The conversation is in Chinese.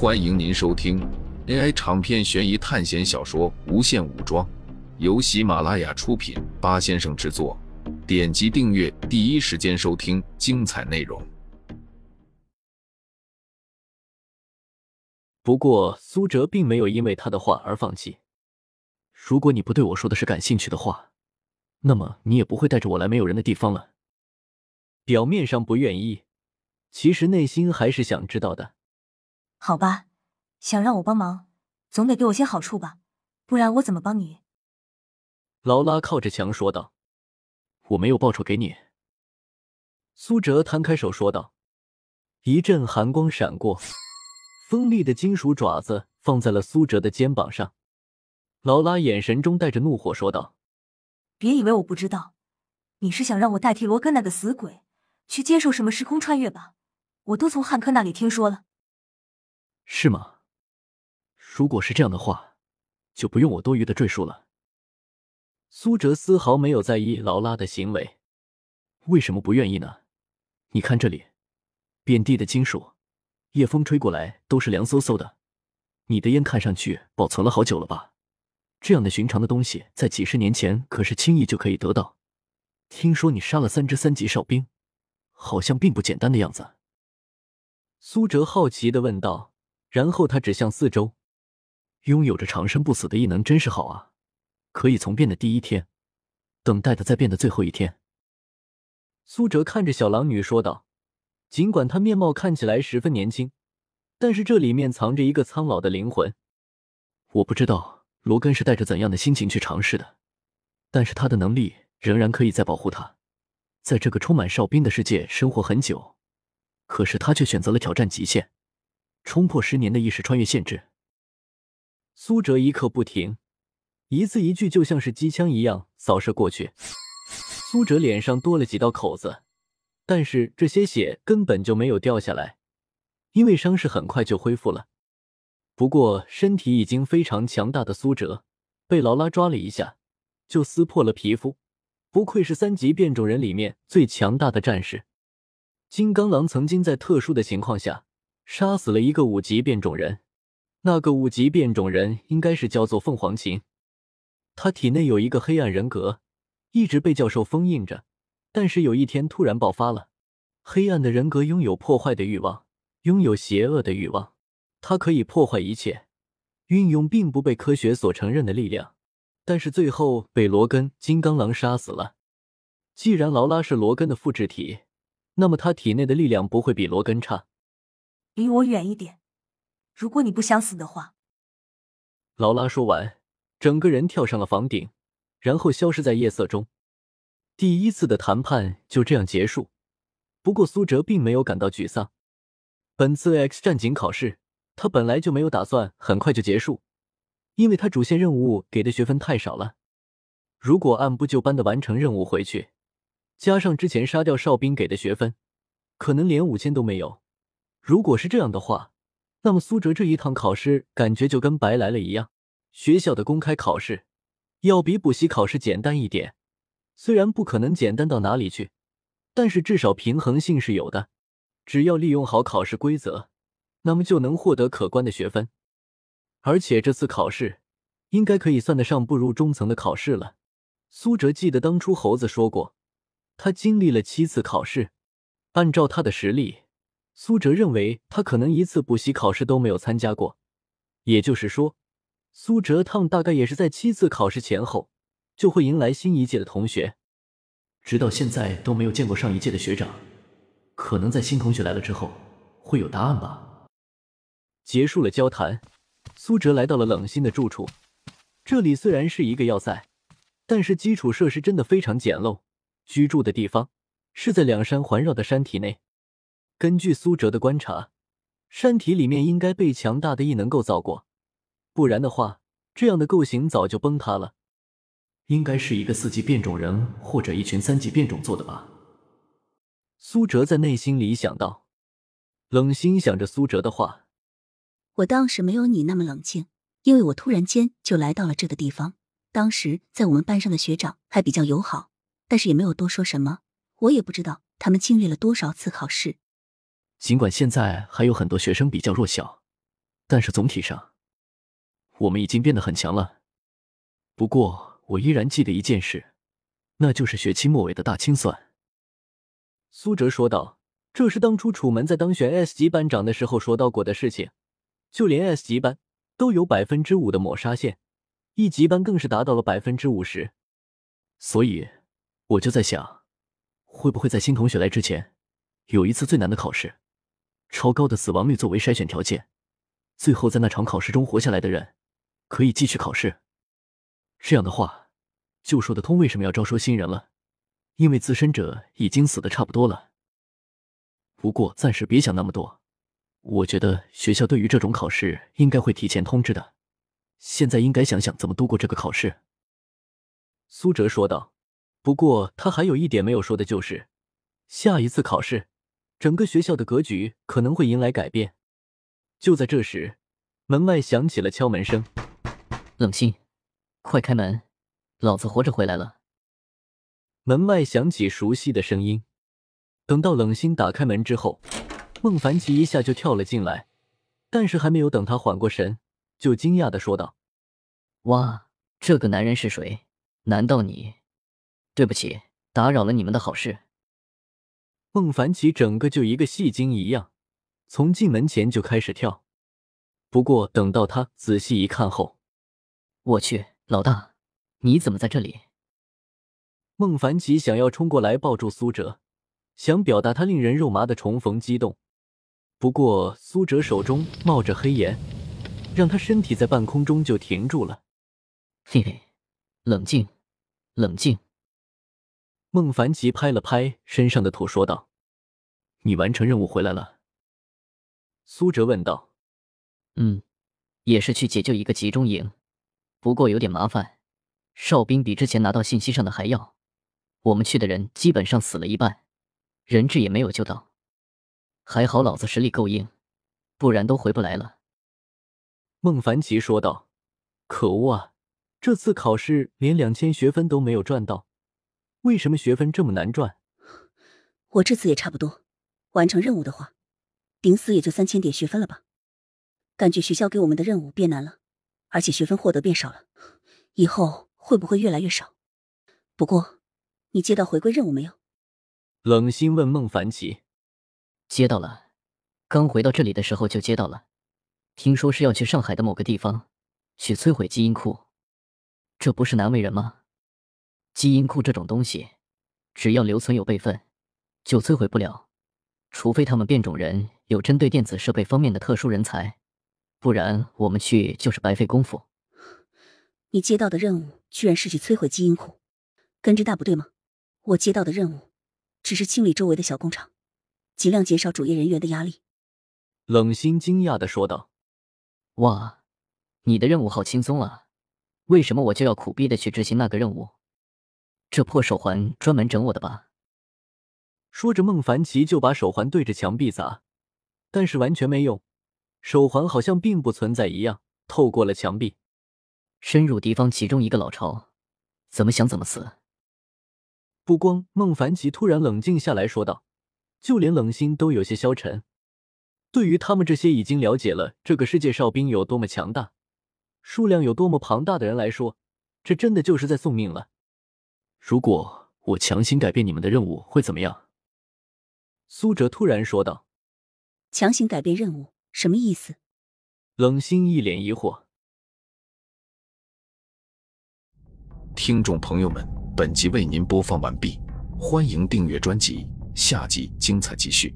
欢迎您收听 AI 长篇悬疑探险小说《无限武装》，由喜马拉雅出品，八先生制作。点击订阅，第一时间收听精彩内容。不过，苏哲并没有因为他的话而放弃。如果你不对我说的是感兴趣的话，那么你也不会带着我来没有人的地方了。表面上不愿意，其实内心还是想知道的。好吧，想让我帮忙，总得给我些好处吧，不然我怎么帮你？劳拉靠着墙说道：“我没有报酬给你。”苏哲摊开手说道。一阵寒光闪过，锋利的金属爪子放在了苏哲的肩膀上。劳拉眼神中带着怒火说道：“别以为我不知道，你是想让我代替罗根那个死鬼去接受什么时空穿越吧？我都从汉克那里听说了。”是吗？如果是这样的话，就不用我多余的赘述了。苏哲丝毫没有在意劳拉的行为，为什么不愿意呢？你看这里，遍地的金属，夜风吹过来都是凉飕飕的。你的烟看上去保存了好久了吧？这样的寻常的东西，在几十年前可是轻易就可以得到。听说你杀了三只三级哨兵，好像并不简单的样子。苏哲好奇的问道。然后他指向四周，拥有着长生不死的异能真是好啊！可以从变的第一天，等待的再变的最后一天。苏哲看着小狼女说道：“尽管她面貌看起来十分年轻，但是这里面藏着一个苍老的灵魂。我不知道罗根是带着怎样的心情去尝试的，但是他的能力仍然可以在保护他，在这个充满哨兵的世界生活很久。可是他却选择了挑战极限。”冲破十年的意识穿越限制。苏哲一刻不停，一字一句就像是机枪一样扫射过去。苏哲脸上多了几道口子，但是这些血根本就没有掉下来，因为伤势很快就恢复了。不过身体已经非常强大的苏哲被劳拉抓了一下，就撕破了皮肤。不愧是三级变种人里面最强大的战士。金刚狼曾经在特殊的情况下。杀死了一个五级变种人，那个五级变种人应该是叫做凤凰琴。他体内有一个黑暗人格，一直被教授封印着，但是有一天突然爆发了。黑暗的人格拥有破坏的欲望，拥有邪恶的欲望，他可以破坏一切，运用并不被科学所承认的力量，但是最后被罗根金刚狼杀死了。既然劳拉是罗根的复制体，那么他体内的力量不会比罗根差。离我远一点！如果你不想死的话。劳拉说完，整个人跳上了房顶，然后消失在夜色中。第一次的谈判就这样结束。不过苏哲并没有感到沮丧。本次 X 战警考试，他本来就没有打算很快就结束，因为他主线任务给的学分太少了。如果按部就班的完成任务回去，加上之前杀掉哨兵给的学分，可能连五千都没有。如果是这样的话，那么苏哲这一趟考试感觉就跟白来了一样。学校的公开考试要比补习考试简单一点，虽然不可能简单到哪里去，但是至少平衡性是有的。只要利用好考试规则，那么就能获得可观的学分。而且这次考试应该可以算得上步入中层的考试了。苏哲记得当初猴子说过，他经历了七次考试，按照他的实力。苏哲认为他可能一次补习考试都没有参加过，也就是说，苏哲他们大概也是在七次考试前后就会迎来新一届的同学。直到现在都没有见过上一届的学长，可能在新同学来了之后会有答案吧。结束了交谈，苏哲来到了冷心的住处。这里虽然是一个要塞，但是基础设施真的非常简陋。居住的地方是在两山环绕的山体内。根据苏哲的观察，山体里面应该被强大的异能构造过，不然的话，这样的构型早就崩塌了。应该是一个四级变种人或者一群三级变种做的吧？苏哲在内心里想到，冷心想着苏哲的话：“我当时没有你那么冷静，因为我突然间就来到了这个地方。当时在我们班上的学长还比较友好，但是也没有多说什么。我也不知道他们经历了多少次考试。”尽管现在还有很多学生比较弱小，但是总体上，我们已经变得很强了。不过，我依然记得一件事，那就是学期末尾的大清算。”苏哲说道：“这是当初楚门在当选 S 级班长的时候说到过的事情。就连 S 级班都有百分之五的抹杀线，一级班更是达到了百分之五十。所以，我就在想，会不会在新同学来之前，有一次最难的考试，超高的死亡率作为筛选条件，最后在那场考试中活下来的人，可以继续考试。这样的话，就说得通为什么要招收新人了。”因为自身者已经死的差不多了，不过暂时别想那么多。我觉得学校对于这种考试应该会提前通知的。现在应该想想怎么度过这个考试。”苏哲说道。不过他还有一点没有说的就是，下一次考试，整个学校的格局可能会迎来改变。就在这时，门外响起了敲门声：“冷心，快开门，老子活着回来了。”门外响起熟悉的声音。等到冷心打开门之后，孟凡奇一下就跳了进来，但是还没有等他缓过神，就惊讶的说道：“哇，这个男人是谁？难道你？对不起，打扰了你们的好事。”孟凡奇整个就一个戏精一样，从进门前就开始跳。不过等到他仔细一看后，我去，老大，你怎么在这里？孟凡奇想要冲过来抱住苏哲，想表达他令人肉麻的重逢激动。不过苏哲手中冒着黑烟，让他身体在半空中就停住了。嘿嘿，冷静，冷静。孟凡奇拍了拍身上的土，说道：“你完成任务回来了？”苏哲问道。“嗯，也是去解救一个集中营，不过有点麻烦，哨兵比之前拿到信息上的还要。”我们去的人基本上死了一半，人质也没有救到，还好老子实力够硬，不然都回不来了。孟凡奇说道：“可恶啊，这次考试连两千学分都没有赚到，为什么学分这么难赚？我这次也差不多，完成任务的话，顶死也就三千点学分了吧。感觉学校给我们的任务变难了，而且学分获得变少了，以后会不会越来越少？不过……”你接到回归任务没有？冷心问孟凡奇。接到了，刚回到这里的时候就接到了。听说是要去上海的某个地方，去摧毁基因库。这不是难为人吗？基因库这种东西，只要留存有备份，就摧毁不了，除非他们变种人有针对电子设备方面的特殊人才，不然我们去就是白费功夫。你接到的任务居然是去摧毁基因库，跟着大部队吗？我接到的任务，只是清理周围的小工厂，尽量减少主业人员的压力。冷心惊讶的说道：“哇，你的任务好轻松啊！为什么我就要苦逼的去执行那个任务？这破手环专门整我的吧？”说着，孟凡奇就把手环对着墙壁砸，但是完全没用，手环好像并不存在一样，透过了墙壁，深入敌方其中一个老巢，怎么想怎么死。不光孟凡奇突然冷静下来说道，就连冷心都有些消沉。对于他们这些已经了解了这个世界哨兵有多么强大，数量有多么庞大的人来说，这真的就是在送命了。如果我强行改变你们的任务，会怎么样？苏哲突然说道。强行改变任务什么意思？冷心一脸疑惑。听众朋友们。本集为您播放完毕，欢迎订阅专辑，下集精彩继续。